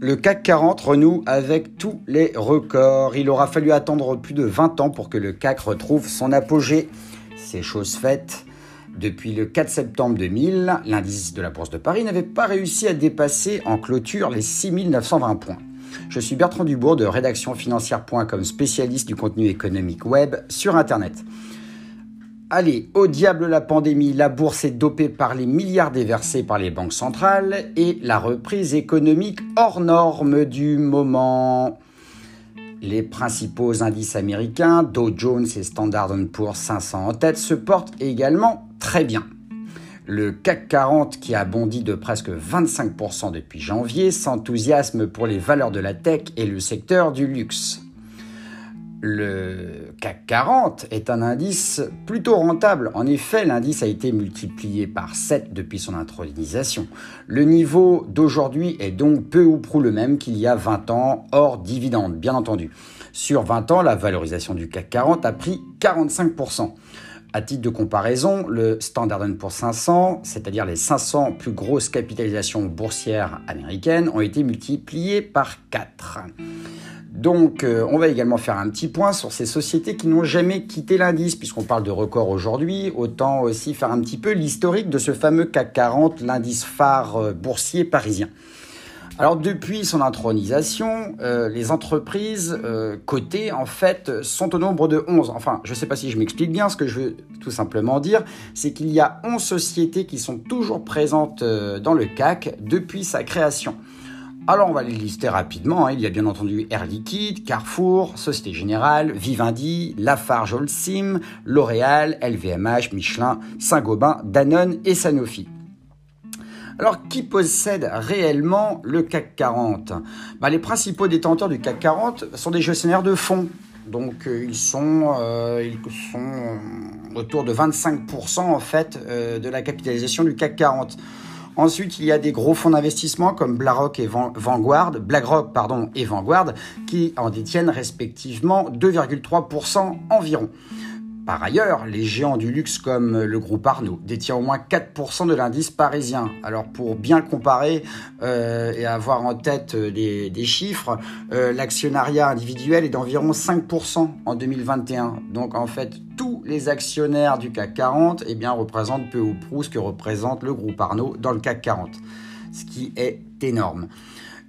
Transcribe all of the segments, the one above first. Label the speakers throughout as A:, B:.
A: le CAC 40 renoue avec tous les records. Il aura fallu attendre plus de 20 ans pour que le CAC retrouve son apogée. C'est chose faite. Depuis le 4 septembre 2000, l'indice de la Bourse de Paris n'avait pas réussi à dépasser en clôture les 6920 points. Je suis Bertrand Dubourg de rédactionfinancière.com, spécialiste du contenu économique web sur Internet. Allez, au diable la pandémie, la bourse est dopée par les milliards déversés par les banques centrales et la reprise économique hors norme du moment. Les principaux indices américains, Dow Jones et Standard Poor's 500 en tête, se portent également très bien. Le CAC 40, qui a bondi de presque 25% depuis janvier, s'enthousiasme pour les valeurs de la tech et le secteur du luxe. Le CAC 40 est un indice plutôt rentable. En effet, l'indice a été multiplié par 7 depuis son intronisation. Le niveau d'aujourd'hui est donc peu ou prou le même qu'il y a 20 ans, hors dividende, bien entendu. Sur 20 ans, la valorisation du CAC 40 a pris 45%. À titre de comparaison, le Standard Poor's 500, c'est-à-dire les 500 plus grosses capitalisations boursières américaines, ont été multipliées par 4. Donc, euh, on va également faire un petit point sur ces sociétés qui n'ont jamais quitté l'indice, puisqu'on parle de record aujourd'hui. Autant aussi faire un petit peu l'historique de ce fameux CAC 40, l'indice phare euh, boursier parisien. Alors depuis son intronisation, euh, les entreprises cotées en fait sont au nombre de 11. Enfin, je ne sais pas si je m'explique bien, ce que je veux tout simplement dire, c'est qu'il y a 11 sociétés qui sont toujours présentes dans le CAC depuis sa création. Alors on va les lister rapidement. Hein. Il y a bien entendu Air Liquide, Carrefour, Société Générale, Vivendi, Lafarge Holcim, L'Oréal, LVMH, Michelin, Saint-Gobain, Danone et Sanofi. Alors, qui possède réellement le CAC 40 bah, Les principaux détenteurs du CAC 40 sont des gestionnaires de fonds. Donc, euh, ils, sont, euh, ils sont autour de 25% en fait euh, de la capitalisation du CAC 40. Ensuite, il y a des gros fonds d'investissement comme BlackRock et Vanguard, BlackRock pardon, et Vanguard qui en détiennent respectivement 2,3% environ. Par ailleurs, les géants du luxe comme le groupe Arnaud détient au moins 4% de l'indice parisien. Alors pour bien comparer euh, et avoir en tête euh, des, chiffres, euh, l'actionnariat individuel est d'environ 5% en 2021. Donc en fait, tous les actionnaires du CAC 40 eh représentent peu ou prou ce que représente le groupe Arnaud dans le CAC 40, ce qui est énorme.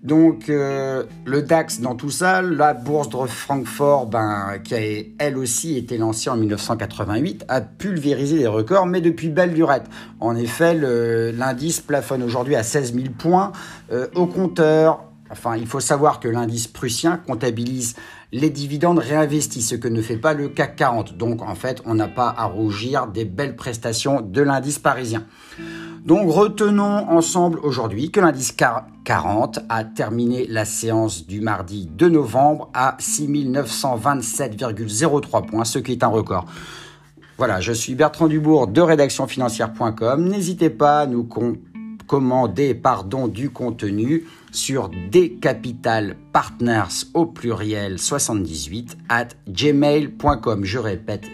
A: Donc euh, le DAX dans tout ça, la bourse de Francfort, ben, qui a elle aussi été lancée en 1988, a pulvérisé les records, mais depuis belle lurette. En effet, l'indice plafonne aujourd'hui à 16 000 points euh, au compteur. Enfin, il faut savoir que l'indice prussien comptabilise les dividendes réinvestis, ce que ne fait pas le CAC 40. Donc en fait, on n'a pas à rougir des belles prestations de l'indice parisien. Donc retenons ensemble aujourd'hui que l'indice 40 a terminé la séance du mardi 2 novembre à 6927,03 points, ce qui est un record. Voilà, je suis Bertrand Dubourg de rédactionfinancière.com. N'hésitez pas à nous commander pardon, du contenu sur Partners au pluriel 78 at gmail.com. Je répète,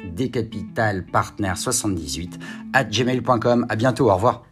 A: Partners 78 at gmail.com. À bientôt, au revoir.